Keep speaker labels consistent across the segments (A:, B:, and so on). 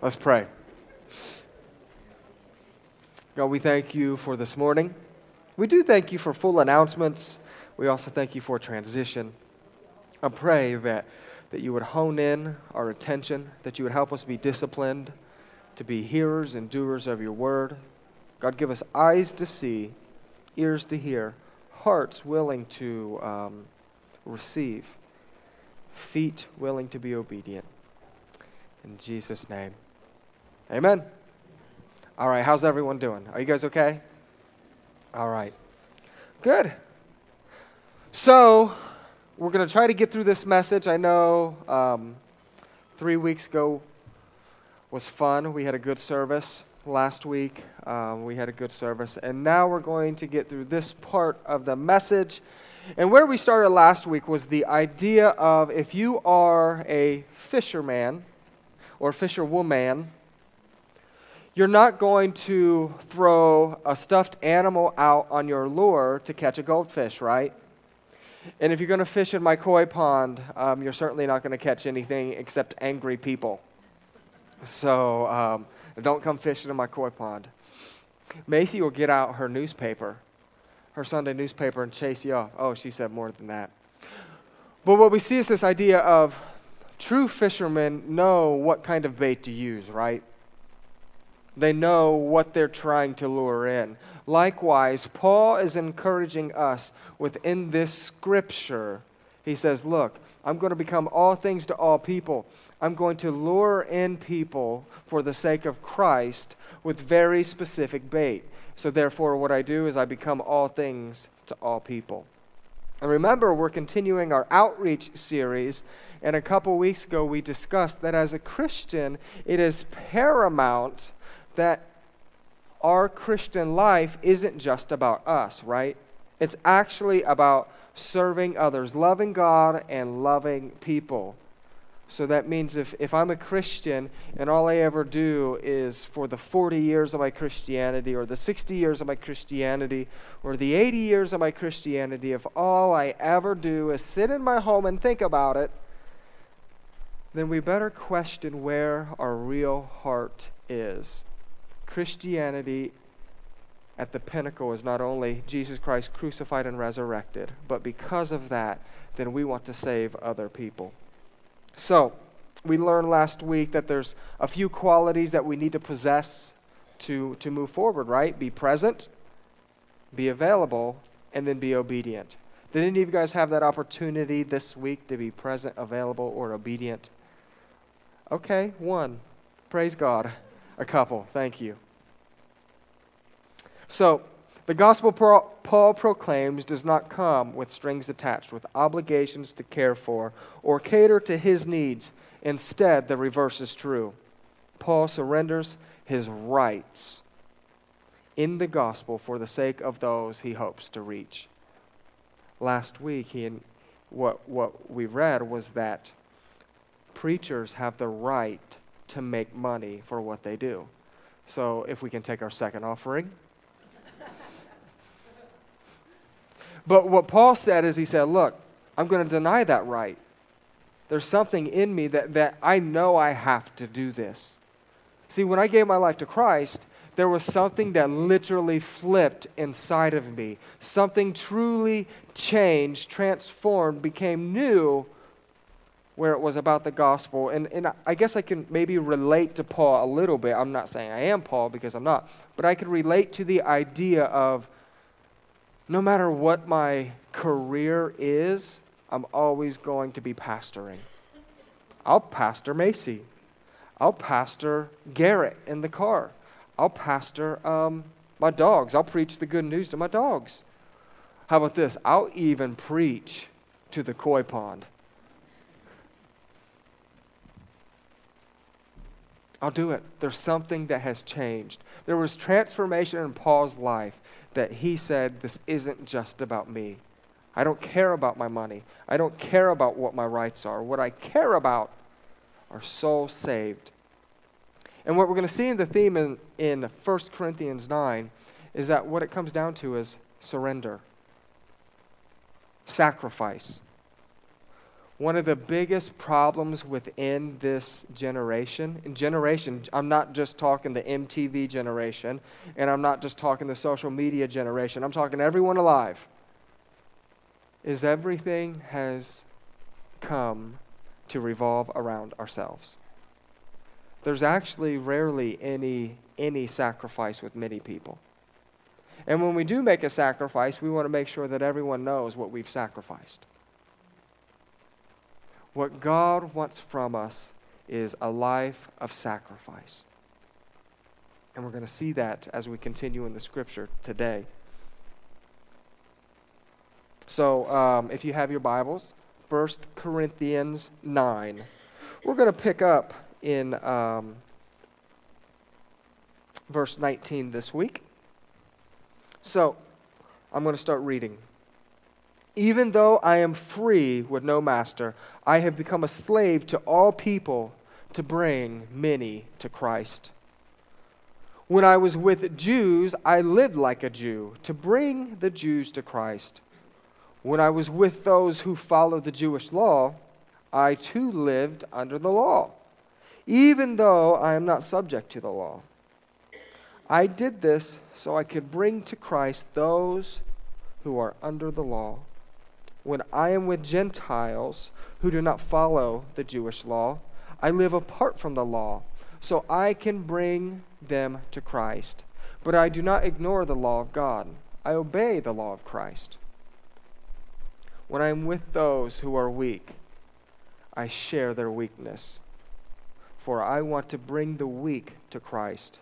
A: Let's pray. God, we thank you for this morning. We do thank you for full announcements. We also thank you for transition. I pray that, that you would hone in our attention, that you would help us be disciplined, to be hearers and doers of your word. God, give us eyes to see, ears to hear, hearts willing to um, receive, feet willing to be obedient. In Jesus' name. Amen. All right, how's everyone doing? Are you guys okay? All right. Good. So, we're going to try to get through this message. I know um, three weeks ago was fun. We had a good service. Last week, um, we had a good service. And now we're going to get through this part of the message. And where we started last week was the idea of if you are a fisherman or fisherwoman, you're not going to throw a stuffed animal out on your lure to catch a goldfish, right? And if you're going to fish in my koi pond, um, you're certainly not going to catch anything except angry people. So um, don't come fishing in my koi pond. Macy will get out her newspaper, her Sunday newspaper, and chase you off. Oh, she said more than that. But what we see is this idea of true fishermen know what kind of bait to use, right? They know what they're trying to lure in. Likewise, Paul is encouraging us within this scripture. He says, Look, I'm going to become all things to all people. I'm going to lure in people for the sake of Christ with very specific bait. So, therefore, what I do is I become all things to all people. And remember, we're continuing our outreach series. And a couple weeks ago, we discussed that as a Christian, it is paramount that our Christian life isn't just about us, right? It's actually about serving others, loving God and loving people. So that means if, if I'm a Christian and all I ever do is for the 40 years of my Christianity or the 60 years of my Christianity or the 80 years of my Christianity, if all I ever do is sit in my home and think about it, then we better question where our real heart is. Christianity at the pinnacle is not only Jesus Christ crucified and resurrected, but because of that, then we want to save other people. So, we learned last week that there's a few qualities that we need to possess to, to move forward, right? Be present, be available, and then be obedient. Did any of you guys have that opportunity this week to be present, available, or obedient? Okay, one. Praise God. A couple. Thank you. So, the gospel Paul proclaims does not come with strings attached, with obligations to care for or cater to his needs. Instead, the reverse is true. Paul surrenders his rights in the gospel for the sake of those he hopes to reach. Last week, he, what, what we read was that preachers have the right to make money for what they do. So if we can take our second offering. but what Paul said is he said, Look, I'm going to deny that right. There's something in me that, that I know I have to do this. See, when I gave my life to Christ, there was something that literally flipped inside of me. Something truly changed, transformed, became new where it was about the gospel. And, and I guess I can maybe relate to Paul a little bit. I'm not saying I am Paul because I'm not, but I can relate to the idea of no matter what my career is, I'm always going to be pastoring. I'll pastor Macy. I'll pastor Garrett in the car. I'll pastor um, my dogs. I'll preach the good news to my dogs. How about this? I'll even preach to the koi pond. I'll do it. There's something that has changed. There was transformation in Paul's life that he said, This isn't just about me. I don't care about my money. I don't care about what my rights are. What I care about are souls saved. And what we're going to see in the theme in, in 1 Corinthians 9 is that what it comes down to is surrender, sacrifice. One of the biggest problems within this generation, in generation, I'm not just talking the MTV generation, and I'm not just talking the social media generation, I'm talking everyone alive, is everything has come to revolve around ourselves. There's actually rarely any, any sacrifice with many people. And when we do make a sacrifice, we want to make sure that everyone knows what we've sacrificed. What God wants from us is a life of sacrifice. And we're going to see that as we continue in the scripture today. So, um, if you have your Bibles, 1 Corinthians 9. We're going to pick up in um, verse 19 this week. So, I'm going to start reading. Even though I am free with no master, I have become a slave to all people to bring many to Christ. When I was with Jews, I lived like a Jew to bring the Jews to Christ. When I was with those who follow the Jewish law, I too lived under the law, even though I am not subject to the law. I did this so I could bring to Christ those who are under the law when I am with Gentiles who do not follow the Jewish law, I live apart from the law, so I can bring them to Christ. But I do not ignore the law of God, I obey the law of Christ. When I am with those who are weak, I share their weakness, for I want to bring the weak to Christ.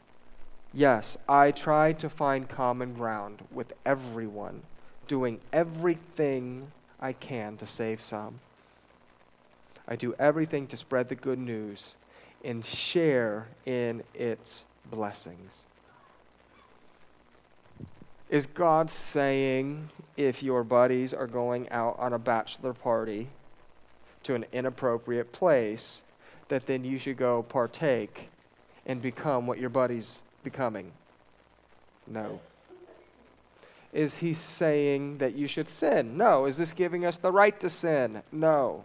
A: Yes, I try to find common ground with everyone, doing everything I can to save some. I do everything to spread the good news and share in its blessings. Is God saying if your buddies are going out on a bachelor party to an inappropriate place, that then you should go partake and become what your buddy's becoming? No. Is he saying that you should sin? No. Is this giving us the right to sin? No.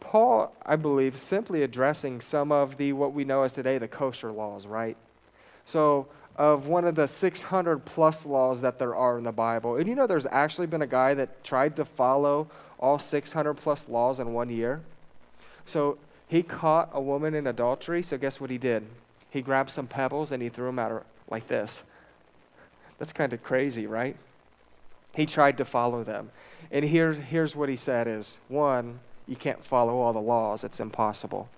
A: Paul, I believe, simply addressing some of the what we know as today the kosher laws, right? So, of one of the 600 plus laws that there are in the Bible. And you know, there's actually been a guy that tried to follow all 600 plus laws in one year. So, he caught a woman in adultery. So, guess what he did? He grabbed some pebbles and he threw them at her like this. That's kind of crazy, right? He tried to follow them. And here, here's what he said is one, you can't follow all the laws, it's impossible.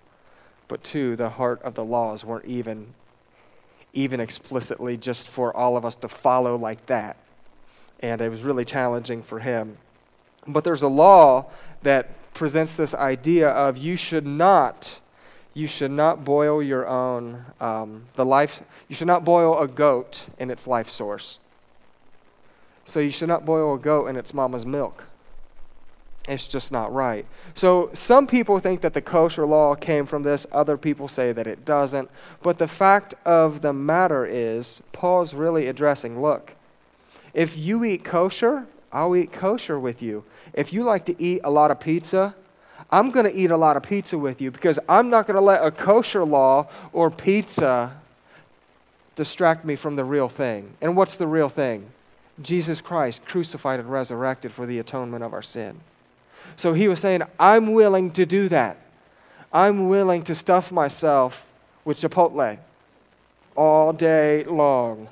A: But two, the heart of the laws weren't even even explicitly just for all of us to follow like that. And it was really challenging for him. But there's a law that presents this idea of you should not you should not boil your own um, the life you should not boil a goat in its life source. So you should not boil a goat in its mama's milk. It's just not right. So some people think that the kosher law came from this. Other people say that it doesn't. But the fact of the matter is paul's really addressing look if you eat kosher i'll eat kosher with you. If you like to eat a lot of pizza I'm going to eat a lot of pizza with you because I'm not going to let a kosher law or pizza distract me from the real thing. And what's the real thing? Jesus Christ crucified and resurrected for the atonement of our sin. So he was saying, I'm willing to do that. I'm willing to stuff myself with Chipotle all day long.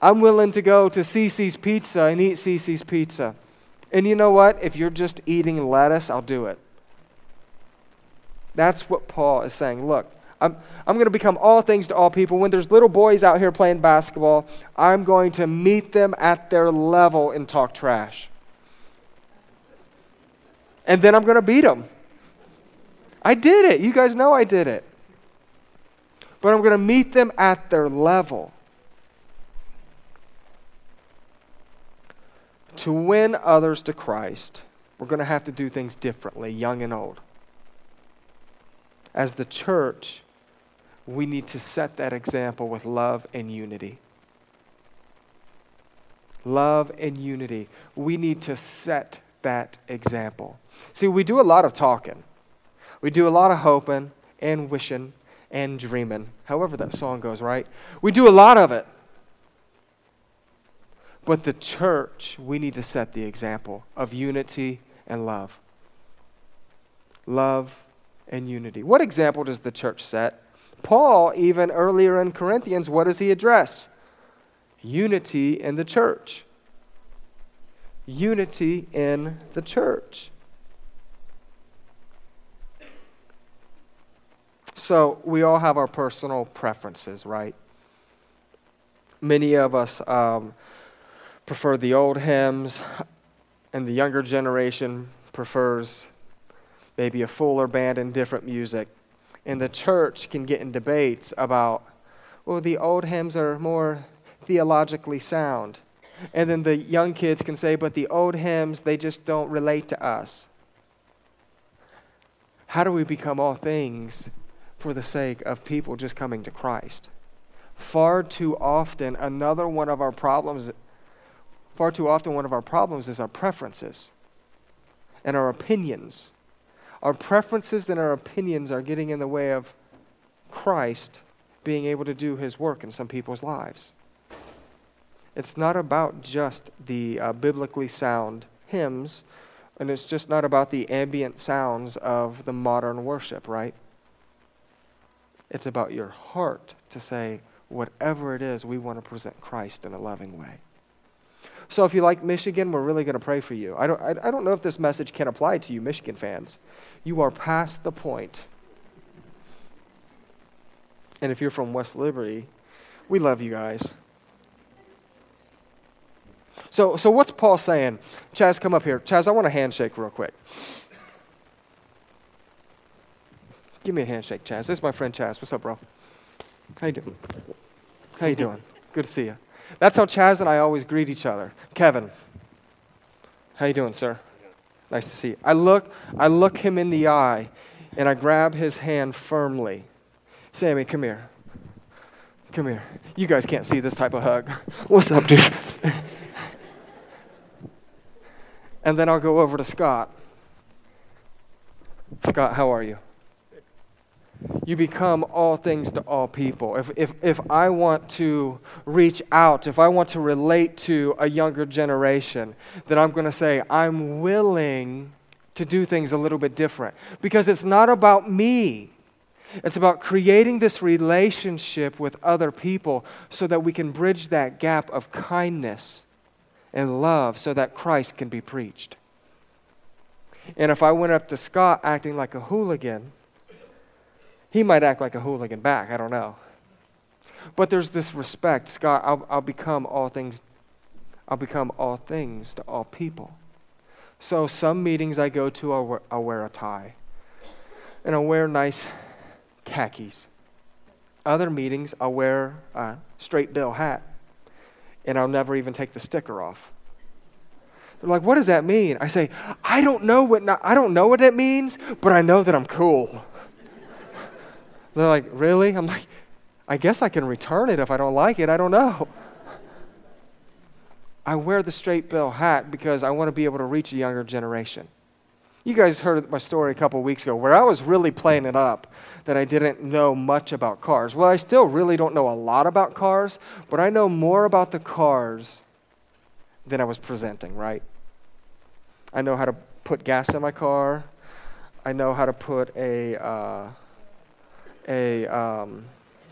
A: I'm willing to go to Cici's Pizza and eat Cici's Pizza. And you know what? If you're just eating lettuce, I'll do it. That's what Paul is saying. Look, I'm, I'm going to become all things to all people. When there's little boys out here playing basketball, I'm going to meet them at their level and talk trash. And then I'm going to beat them. I did it. You guys know I did it. But I'm going to meet them at their level. To win others to Christ, we're going to have to do things differently, young and old. As the church, we need to set that example with love and unity. Love and unity. We need to set that example. See, we do a lot of talking, we do a lot of hoping and wishing and dreaming, however that song goes, right? We do a lot of it. But the church, we need to set the example of unity and love. Love and unity. What example does the church set? Paul, even earlier in Corinthians, what does he address? Unity in the church. Unity in the church. So, we all have our personal preferences, right? Many of us um, prefer the old hymns, and the younger generation prefers maybe a fuller band and different music. And the church can get in debates about, well, the old hymns are more theologically sound. And then the young kids can say, but the old hymns, they just don't relate to us. How do we become all things for the sake of people just coming to Christ? Far too often, another one of our problems Far too often, one of our problems is our preferences and our opinions. Our preferences and our opinions are getting in the way of Christ being able to do his work in some people's lives. It's not about just the uh, biblically sound hymns, and it's just not about the ambient sounds of the modern worship, right? It's about your heart to say, whatever it is, we want to present Christ in a loving way. So if you like Michigan, we're really going to pray for you. I don't, I, I don't know if this message can apply to you, Michigan fans. You are past the point. And if you're from West Liberty, we love you guys. So, so what's Paul saying? Chaz, come up here. Chaz, I want a handshake real quick. Give me a handshake, Chaz. This is my friend Chaz. What's up, bro? How you doing? How you doing? Good to see you. That's how Chaz and I always greet each other. Kevin, how you doing, sir? Nice to see you. I look, I look him in the eye, and I grab his hand firmly. Sammy, come here. Come here. You guys can't see this type of hug. What's up, dude? and then I'll go over to Scott. Scott, how are you? You become all things to all people. If, if, if I want to reach out, if I want to relate to a younger generation, then I'm going to say, I'm willing to do things a little bit different. Because it's not about me, it's about creating this relationship with other people so that we can bridge that gap of kindness and love so that Christ can be preached. And if I went up to Scott acting like a hooligan, he might act like a hooligan back, I don't know. But there's this respect. Scott, I'll, I'll become all things. I'll become all things to all people. So some meetings I go to, I'll wear, I'll wear a tie. And I'll wear nice khakis. Other meetings, I'll wear a straight bill hat. And I'll never even take the sticker off. They're like, what does that mean? I say, I don't know what, I don't know what that means, but I know that I'm cool. They're like, Really? I'm like, I guess I can return it if I don't like it. I don't know. I wear the straight bill hat because I want to be able to reach a younger generation. You guys heard my story a couple weeks ago where I was really playing it up that I didn't know much about cars. Well, I still really don't know a lot about cars, but I know more about the cars than I was presenting, right? I know how to put gas in my car. I know how to put a. Uh, a um,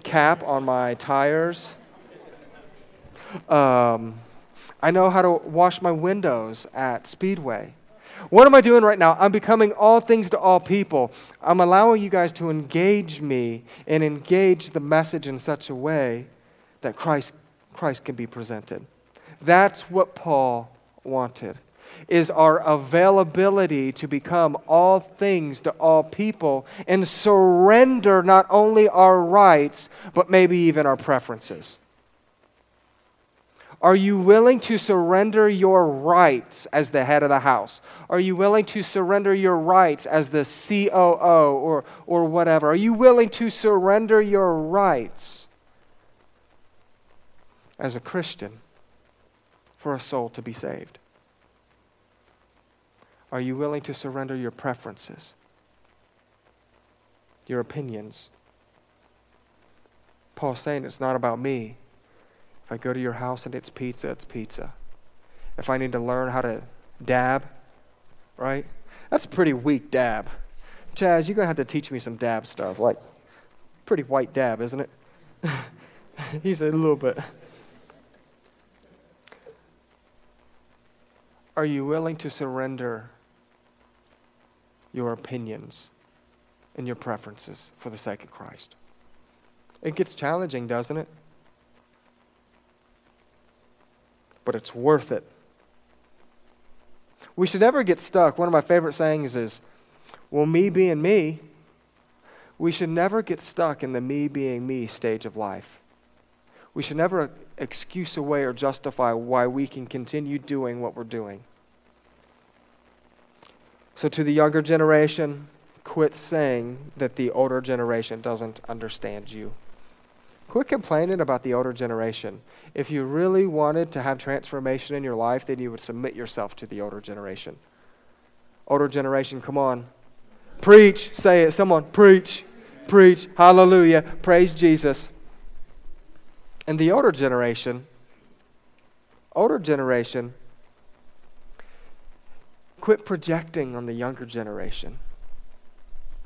A: cap on my tires. Um, I know how to wash my windows at Speedway. What am I doing right now? I'm becoming all things to all people. I'm allowing you guys to engage me and engage the message in such a way that Christ, Christ can be presented. That's what Paul wanted is our availability to become all things to all people and surrender not only our rights, but maybe even our preferences. Are you willing to surrender your rights as the head of the house? Are you willing to surrender your rights as the COO or, or whatever? Are you willing to surrender your rights as a Christian for a soul to be saved? Are you willing to surrender your preferences, your opinions? Paul's saying it's not about me. If I go to your house and it's pizza, it's pizza. If I need to learn how to dab, right? That's a pretty weak dab. Chaz, you're going to have to teach me some dab stuff. Like, pretty white dab, isn't it? He's a little bit. Are you willing to surrender your opinions and your preferences for the sake of Christ? It gets challenging, doesn't it? But it's worth it. We should never get stuck. One of my favorite sayings is, well, me being me, we should never get stuck in the me being me stage of life. We should never excuse away or justify why we can continue doing what we're doing. So, to the younger generation, quit saying that the older generation doesn't understand you. Quit complaining about the older generation. If you really wanted to have transformation in your life, then you would submit yourself to the older generation. Older generation, come on. Preach. Say it. Someone, preach. Preach. Hallelujah. Praise Jesus. And the older generation, older generation, quit projecting on the younger generation.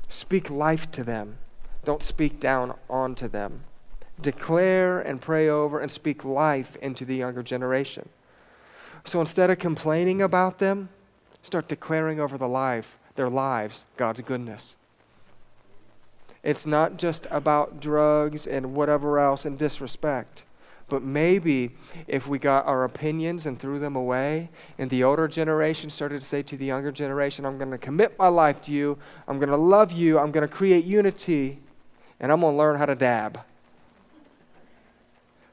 A: Speak life to them. Don't speak down onto them. Declare and pray over and speak life into the younger generation. So instead of complaining about them, start declaring over the life, their lives God's goodness. It's not just about drugs and whatever else and disrespect. But maybe if we got our opinions and threw them away, and the older generation started to say to the younger generation, I'm going to commit my life to you, I'm going to love you, I'm going to create unity, and I'm going to learn how to dab.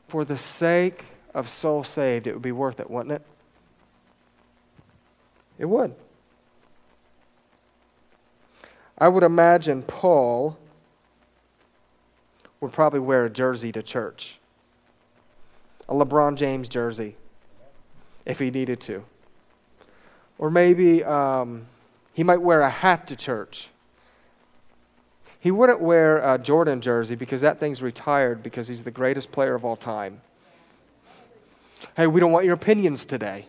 A: For the sake of soul saved, it would be worth it, wouldn't it? It would. I would imagine Paul would probably wear a jersey to church a LeBron James jersey if he needed to. Or maybe um, he might wear a hat to church. He wouldn't wear a Jordan jersey because that thing's retired because he's the greatest player of all time. Hey, we don't want your opinions today.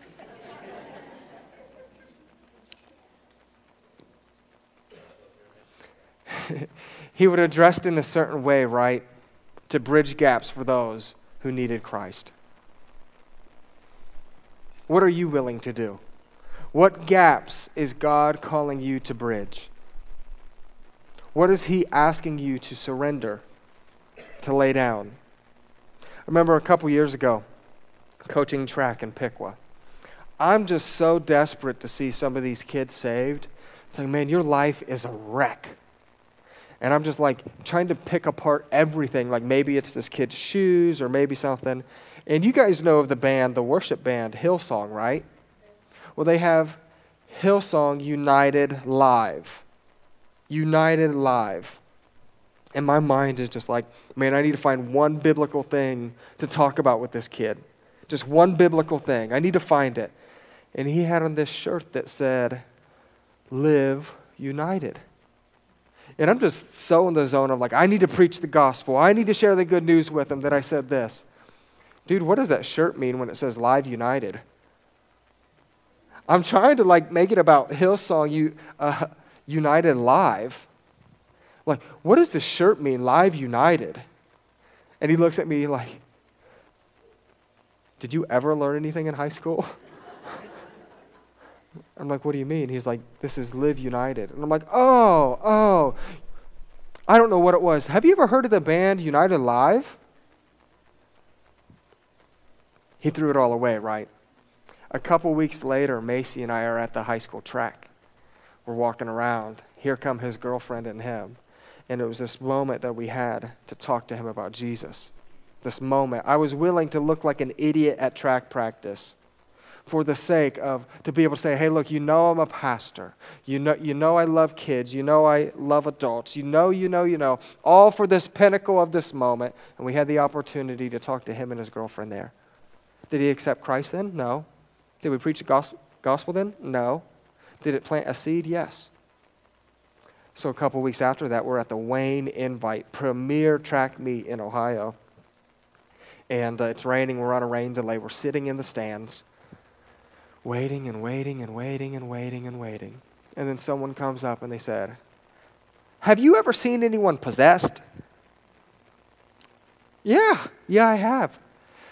A: he would have dressed in a certain way, right, to bridge gaps for those who needed Christ. What are you willing to do? What gaps is God calling you to bridge? What is He asking you to surrender, to lay down? I remember a couple years ago coaching track in Piqua. I'm just so desperate to see some of these kids saved. It's like, man, your life is a wreck. And I'm just like trying to pick apart everything. Like maybe it's this kid's shoes or maybe something. And you guys know of the band, the worship band, Hillsong, right? Well, they have Hillsong United Live. United Live. And my mind is just like, man, I need to find one biblical thing to talk about with this kid. Just one biblical thing. I need to find it. And he had on this shirt that said, Live United. And I'm just so in the zone of like, I need to preach the gospel. I need to share the good news with them that I said this. Dude, what does that shirt mean when it says Live United? I'm trying to like make it about Hillsong you, uh, United Live. Like, what does the shirt mean, Live United? And he looks at me like, Did you ever learn anything in high school? I'm like, what do you mean? He's like, this is Live United. And I'm like, oh, oh. I don't know what it was. Have you ever heard of the band United Live? He threw it all away, right? A couple weeks later, Macy and I are at the high school track. We're walking around. Here come his girlfriend and him. And it was this moment that we had to talk to him about Jesus. This moment. I was willing to look like an idiot at track practice for the sake of to be able to say, hey, look, you know I'm a pastor. You know, you know I love kids. You know I love adults. You know, you know, you know, all for this pinnacle of this moment. And we had the opportunity to talk to him and his girlfriend there. Did he accept Christ then? No. Did we preach the gospel, gospel then? No. Did it plant a seed? Yes. So a couple weeks after that, we're at the Wayne Invite, premier track meet in Ohio. And uh, it's raining. We're on a rain delay. We're sitting in the stands, waiting and waiting and waiting and waiting and waiting. And then someone comes up and they said, Have you ever seen anyone possessed? Yeah, yeah, I have.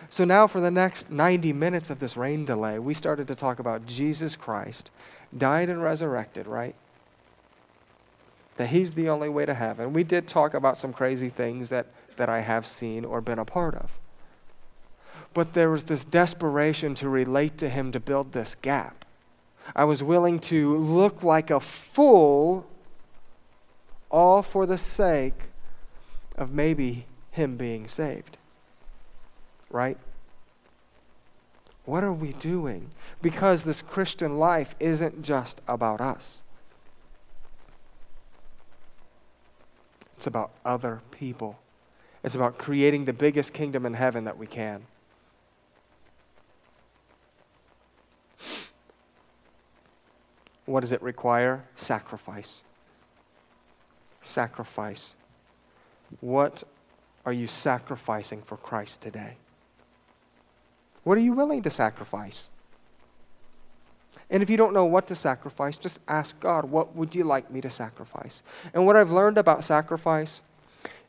A: So now, for the next 90 minutes of this rain delay, we started to talk about Jesus Christ, died and resurrected, right? That he's the only way to heaven. We did talk about some crazy things that, that I have seen or been a part of. But there was this desperation to relate to him to build this gap. I was willing to look like a fool, all for the sake of maybe him being saved right? What are we doing? Because this Christian life isn't just about us, it's about other people. It's about creating the biggest kingdom in heaven that we can. What does it require? Sacrifice. Sacrifice. What are you sacrificing for Christ today? What are you willing to sacrifice? And if you don't know what to sacrifice, just ask God, what would you like me to sacrifice? And what I've learned about sacrifice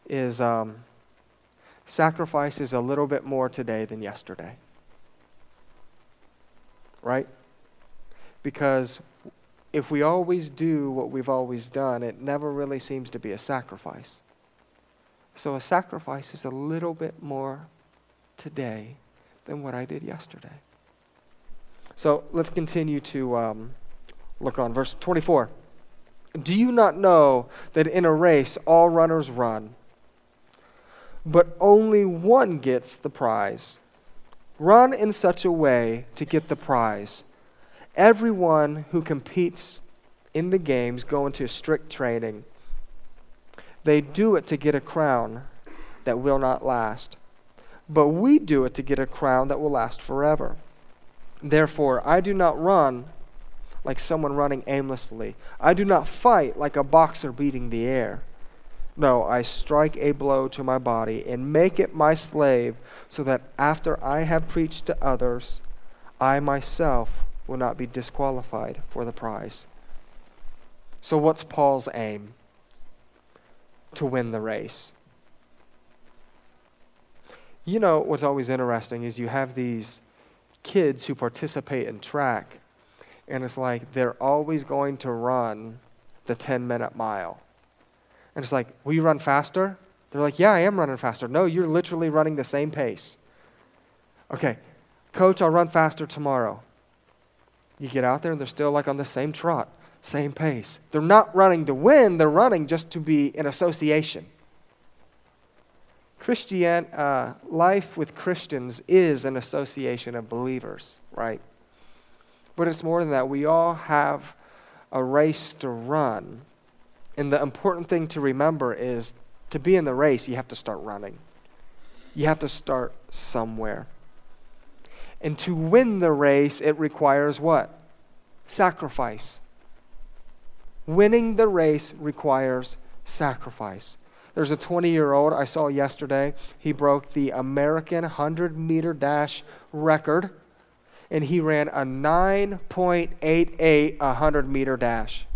A: is um, sacrifice is a little bit more today than yesterday. Right? Because if we always do what we've always done, it never really seems to be a sacrifice. So a sacrifice is a little bit more today than what I did yesterday. So let's continue to um, look on verse 24. Do you not know that in a race all runners run, but only one gets the prize? Run in such a way to get the prize. Everyone who competes in the games go into strict training. They do it to get a crown that will not last but we do it to get a crown that will last forever. Therefore, I do not run like someone running aimlessly. I do not fight like a boxer beating the air. No, I strike a blow to my body and make it my slave, so that after I have preached to others, I myself will not be disqualified for the prize. So, what's Paul's aim? To win the race. You know, what's always interesting is you have these kids who participate in track, and it's like they're always going to run the 10 minute mile. And it's like, will you run faster? They're like, yeah, I am running faster. No, you're literally running the same pace. Okay, coach, I'll run faster tomorrow. You get out there and they're still like on the same trot, same pace. They're not running to win, they're running just to be in association. Christian uh, life with Christians is an association of believers, right? But it's more than that. We all have a race to run. And the important thing to remember is to be in the race, you have to start running. You have to start somewhere. And to win the race, it requires what? Sacrifice. Winning the race requires sacrifice. There's a 20 year old I saw yesterday. He broke the American 100 meter dash record, and he ran a 9.88 100 meter dash.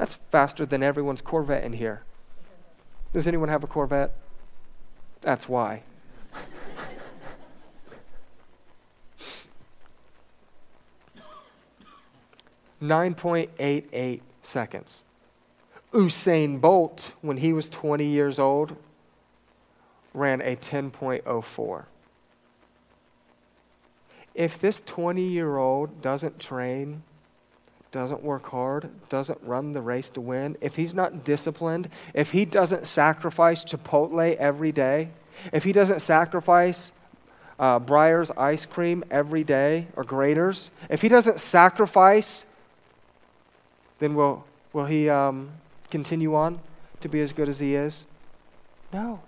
A: That's faster than everyone's Corvette in here. Does anyone have a Corvette? That's why. Nine point eight eight seconds. Usain Bolt, when he was 20 years old, ran a 10.04. If this 20 year old doesn't train, doesn't work hard, doesn't run the race to win, if he's not disciplined, if he doesn't sacrifice Chipotle every day, if he doesn't sacrifice uh, ice cream every day or Graeter's, if he doesn't sacrifice, then will, will he um, continue on to be as good as he is? No.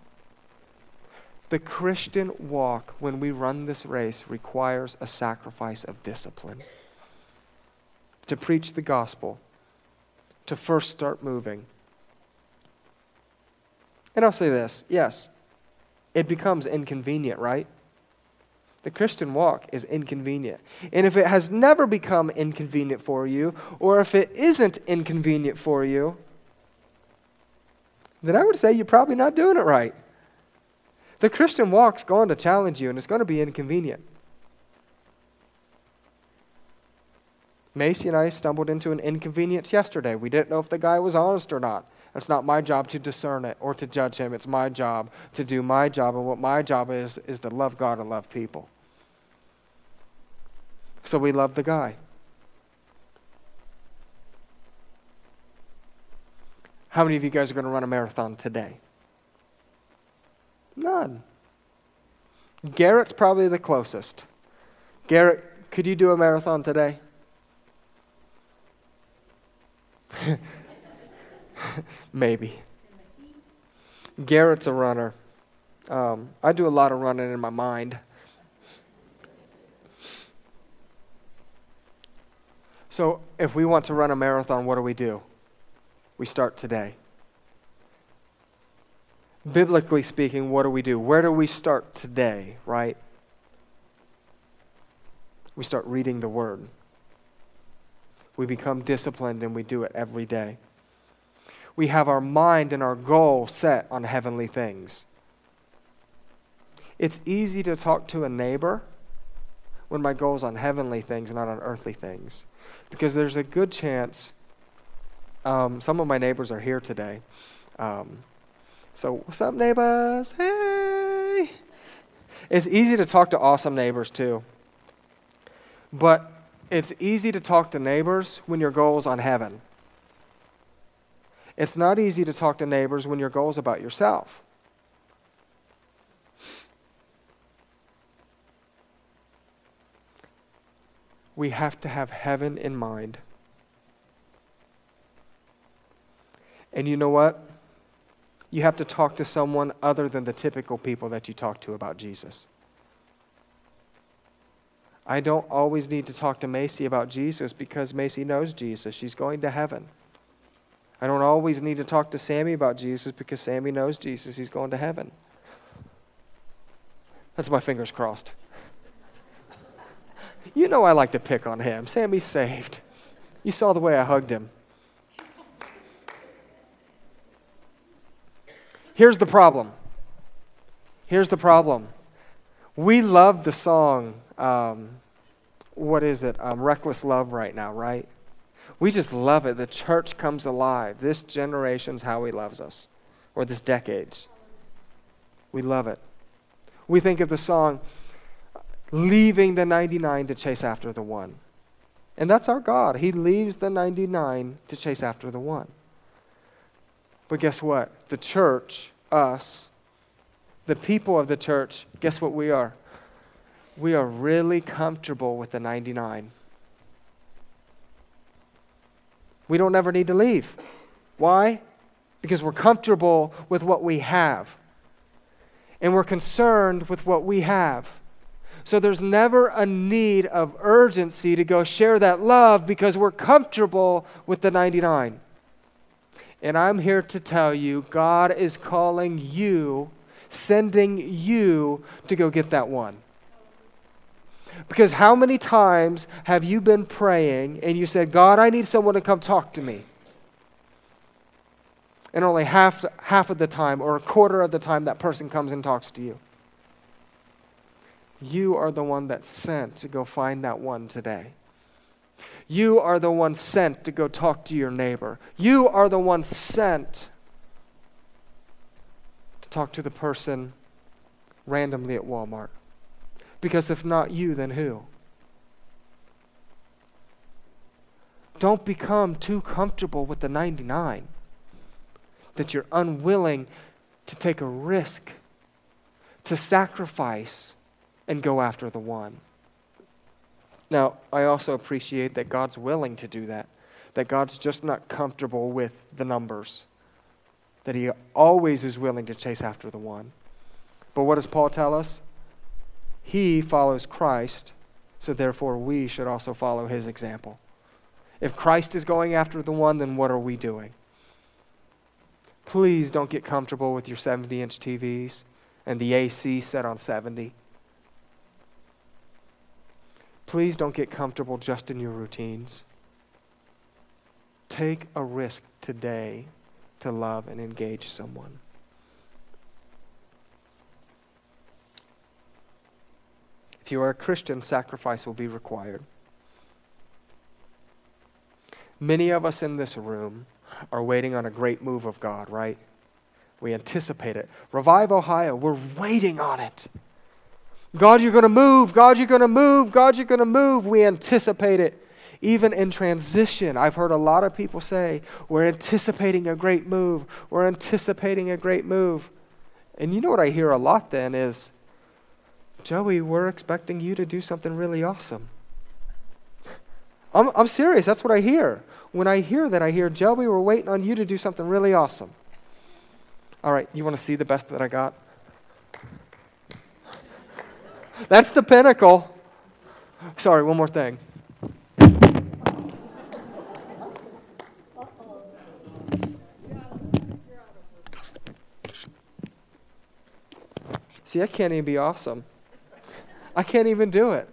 A: The Christian walk, when we run this race, requires a sacrifice of discipline. To preach the gospel, to first start moving. And I'll say this yes, it becomes inconvenient, right? The Christian walk is inconvenient. And if it has never become inconvenient for you, or if it isn't inconvenient for you, then I would say you're probably not doing it right. The Christian walk's going to challenge you, and it's going to be inconvenient. Macy and I stumbled into an inconvenience yesterday. We didn't know if the guy was honest or not. It's not my job to discern it or to judge him. It's my job to do my job. And what my job is, is to love God and love people. So we love the guy. How many of you guys are going to run a marathon today? None. Garrett's probably the closest. Garrett, could you do a marathon today? Maybe. Garrett's a runner. Um, I do a lot of running in my mind. So, if we want to run a marathon, what do we do? We start today. Biblically speaking, what do we do? Where do we start today, right? We start reading the Word. We become disciplined and we do it every day. We have our mind and our goal set on heavenly things. It's easy to talk to a neighbor when my goal is on heavenly things, not on earthly things. Because there's a good chance um, some of my neighbors are here today. Um, so, what's up, neighbors? Hey! It's easy to talk to awesome neighbors, too. But it's easy to talk to neighbors when your goal is on heaven. It's not easy to talk to neighbors when your goal is about yourself. We have to have heaven in mind. And you know what? You have to talk to someone other than the typical people that you talk to about Jesus. I don't always need to talk to Macy about Jesus because Macy knows Jesus. She's going to heaven. I don't always need to talk to Sammy about Jesus because Sammy knows Jesus. He's going to heaven. That's my fingers crossed. You know I like to pick on him. Sammy's saved. You saw the way I hugged him. Here's the problem. Here's the problem. We love the song, um, what is it? Um, Reckless Love right now, right? We just love it. The church comes alive. This generation's how he loves us, or this decade's. We love it. We think of the song, leaving the 99 to chase after the one. And that's our God. He leaves the 99 to chase after the one. But guess what? The church, us, the people of the church, guess what we are? We are really comfortable with the 99. We don't ever need to leave. Why? Because we're comfortable with what we have. And we're concerned with what we have. So there's never a need of urgency to go share that love because we're comfortable with the 99. And I'm here to tell you God is calling you, sending you to go get that one. Because how many times have you been praying and you said, God, I need someone to come talk to me? And only half, half of the time or a quarter of the time that person comes and talks to you. You are the one that's sent to go find that one today. You are the one sent to go talk to your neighbor. You are the one sent talk to the person randomly at Walmart. Because if not you, then who? Don't become too comfortable with the 99 that you're unwilling to take a risk, to sacrifice, and go after the one. Now, I also appreciate that God's willing to do that, that God's just not comfortable with the numbers, that He always is willing to chase after the one. But what does Paul tell us? He follows Christ, so therefore we should also follow His example. If Christ is going after the one, then what are we doing? Please don't get comfortable with your 70 inch TVs and the AC set on 70. Please don't get comfortable just in your routines. Take a risk today to love and engage someone. If you are a Christian, sacrifice will be required. Many of us in this room are waiting on a great move of God, right? We anticipate it. Revive Ohio, we're waiting on it. God, you're going to move. God, you're going to move. God, you're going to move. We anticipate it. Even in transition, I've heard a lot of people say, We're anticipating a great move. We're anticipating a great move. And you know what I hear a lot then is, Joey, we're expecting you to do something really awesome. I'm, I'm serious. That's what I hear. When I hear that, I hear, Joey, we're waiting on you to do something really awesome. All right, you want to see the best that I got? That's the pinnacle. Sorry, one more thing. See, I can't even be awesome. I can't even do it.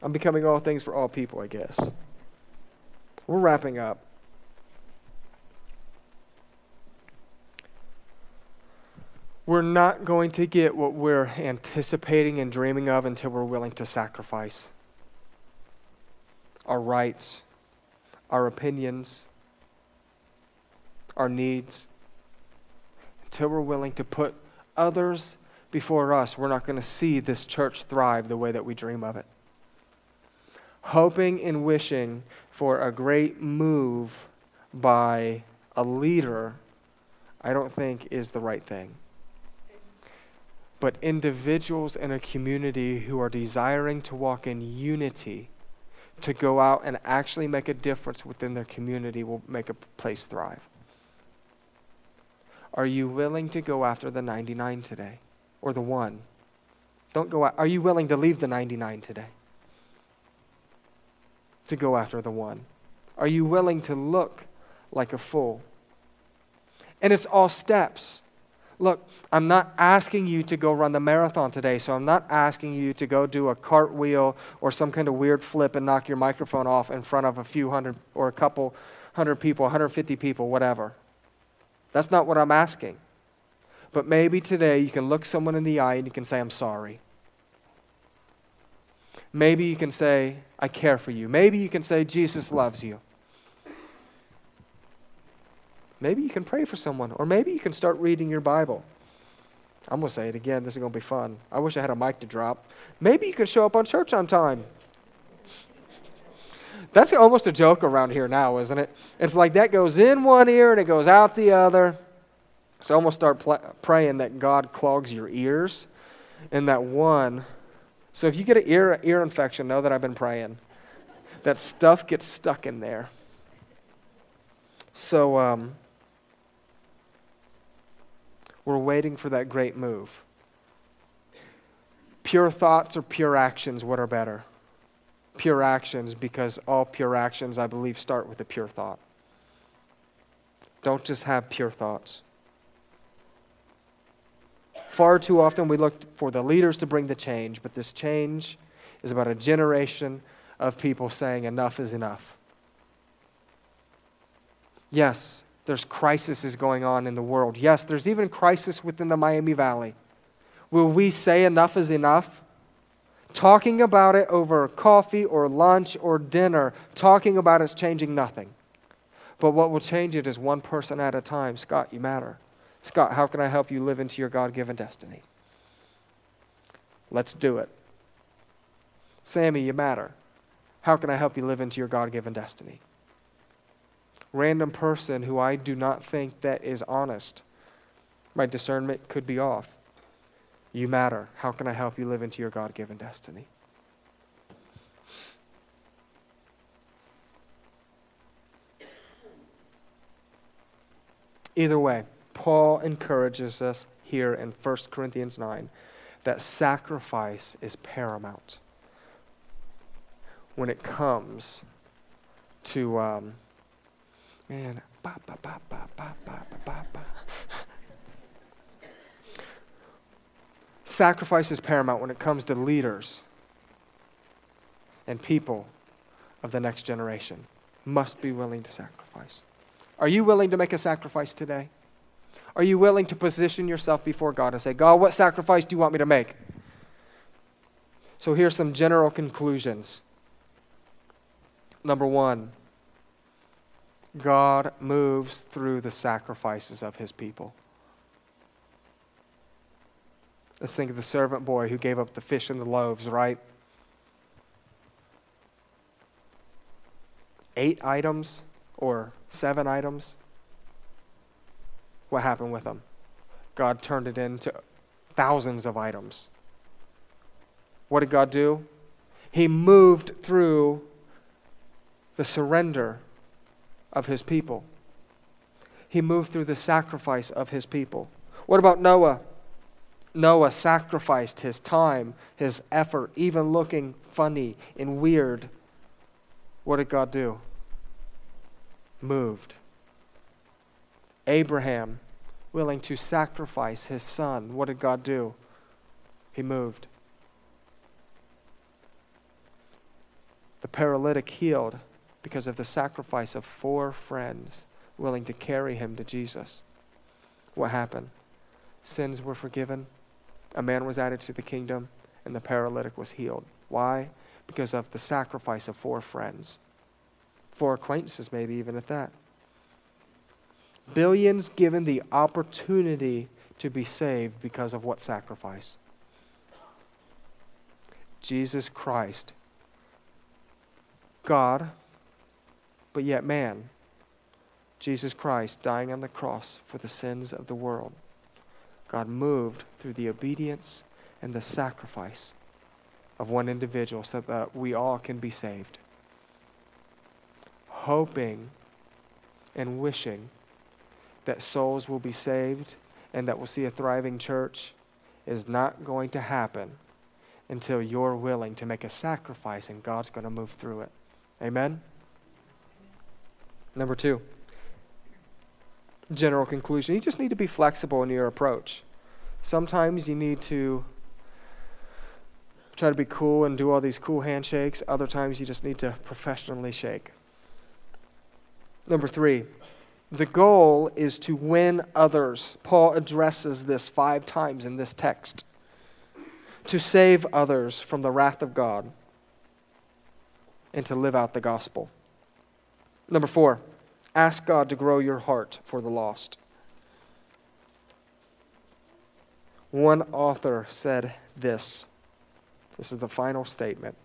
A: I'm becoming all things for all people, I guess. We're wrapping up. We're not going to get what we're anticipating and dreaming of until we're willing to sacrifice our rights, our opinions, our needs. Until we're willing to put others before us, we're not going to see this church thrive the way that we dream of it. Hoping and wishing for a great move by a leader, I don't think is the right thing. But individuals in a community who are desiring to walk in unity, to go out and actually make a difference within their community, will make a place thrive. Are you willing to go after the 99 today or the one? Don't go out. Are you willing to leave the 99 today? To go after the one? Are you willing to look like a fool? And it's all steps. Look, I'm not asking you to go run the marathon today, so I'm not asking you to go do a cartwheel or some kind of weird flip and knock your microphone off in front of a few hundred or a couple hundred people, 150 people, whatever. That's not what I'm asking. But maybe today you can look someone in the eye and you can say, I'm sorry. Maybe you can say, I care for you. Maybe you can say, Jesus loves you. Maybe you can pray for someone, or maybe you can start reading your Bible. I'm going to say it again. This is going to be fun. I wish I had a mic to drop. Maybe you can show up on church on time. That's almost a joke around here now, isn't it? It's like that goes in one ear and it goes out the other. So almost start pl- praying that God clogs your ears and that one. So if you get an ear, ear infection, know that I've been praying. That stuff gets stuck in there. So um, we're waiting for that great move. Pure thoughts or pure actions, what are better? Pure actions because all pure actions, I believe, start with a pure thought. Don't just have pure thoughts. Far too often we look for the leaders to bring the change, but this change is about a generation of people saying enough is enough. Yes, there's crises going on in the world. Yes, there's even crisis within the Miami Valley. Will we say enough is enough? Talking about it over coffee or lunch or dinner, talking about it's changing nothing. But what will change it is one person at a time. Scott, you matter. Scott, how can I help you live into your God given destiny? Let's do it. Sammy, you matter. How can I help you live into your God given destiny? Random person who I do not think that is honest. My discernment could be off. You matter. How can I help you live into your God given destiny? Either way, Paul encourages us here in 1 Corinthians 9 that sacrifice is paramount. when it comes to, um, man, ba, ba, ba, ba, ba, ba, ba, ba. Sacrifice is paramount when it comes to leaders and people of the next generation. Must be willing to sacrifice. Are you willing to make a sacrifice today? Are you willing to position yourself before God and say, God, what sacrifice do you want me to make? So here's some general conclusions. Number one, God moves through the sacrifices of his people. Let's think of the servant boy who gave up the fish and the loaves, right? Eight items or seven items. What happened with them? God turned it into thousands of items. What did God do? He moved through the surrender of his people. He moved through the sacrifice of his people. What about Noah? Noah sacrificed his time, his effort, even looking funny and weird. What did God do? Moved. Abraham, willing to sacrifice his son. What did God do? He moved. The paralytic healed because of the sacrifice of four friends willing to carry him to Jesus. What happened? Sins were forgiven, a man was added to the kingdom, and the paralytic was healed. Why? Because of the sacrifice of four friends, four acquaintances, maybe even at that. Billions given the opportunity to be saved because of what sacrifice? Jesus Christ, God, but yet man. Jesus Christ dying on the cross for the sins of the world. God moved through the obedience and the sacrifice of one individual so that we all can be saved. Hoping and wishing that souls will be saved and that we'll see a thriving church is not going to happen until you're willing to make a sacrifice and God's going to move through it. Amen? Number two, general conclusion you just need to be flexible in your approach. Sometimes you need to try to be cool and do all these cool handshakes, other times you just need to professionally shake. Number three, the goal is to win others. Paul addresses this five times in this text to save others from the wrath of God and to live out the gospel. Number four, ask God to grow your heart for the lost. One author said this this is the final statement.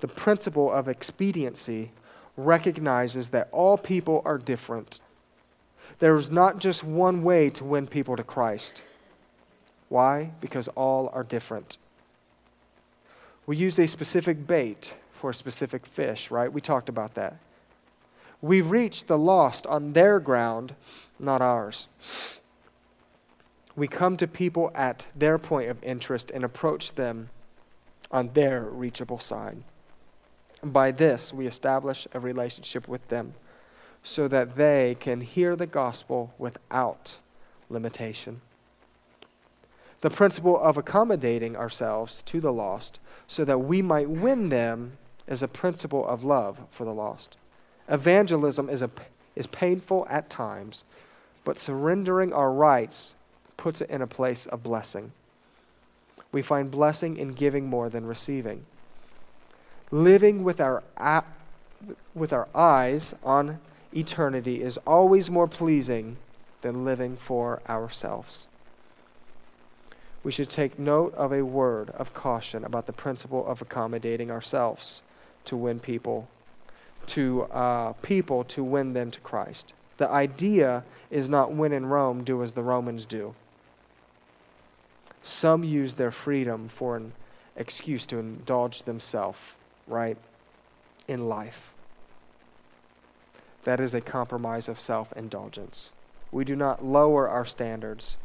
A: The principle of expediency recognizes that all people are different there's not just one way to win people to Christ. Why? Because all are different. We use a specific bait for a specific fish, right? We talked about that. We reach the lost on their ground, not ours. We come to people at their point of interest and approach them on their reachable side. By this, we establish a relationship with them so that they can hear the gospel without limitation. The principle of accommodating ourselves to the lost so that we might win them is a principle of love for the lost. Evangelism is, a, is painful at times, but surrendering our rights puts it in a place of blessing. We find blessing in giving more than receiving. Living with our, with our eyes on eternity is always more pleasing than living for ourselves. We should take note of a word of caution about the principle of accommodating ourselves to win people, to uh, people to win them to Christ. The idea is not when in Rome, do as the Romans do. Some use their freedom for an excuse to indulge themselves, right, in life. That is a compromise of self indulgence. We do not lower our standards,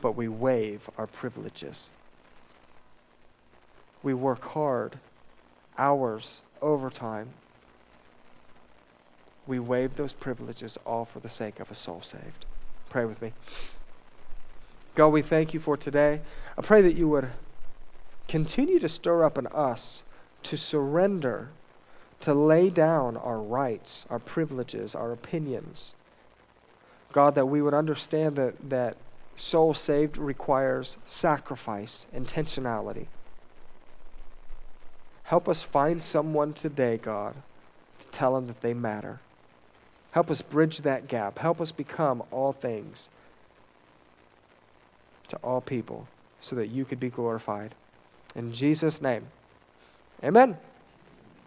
A: but we waive our privileges. We work hard, hours over time, we waive those privileges all for the sake of a soul saved. Pray with me. God, we thank you for today. I pray that you would continue to stir up in us to surrender, to lay down our rights, our privileges, our opinions. God, that we would understand that, that soul saved requires sacrifice, intentionality. Help us find someone today, God, to tell them that they matter. Help us bridge that gap. Help us become all things to all people so that you could be glorified. In Jesus' name, amen.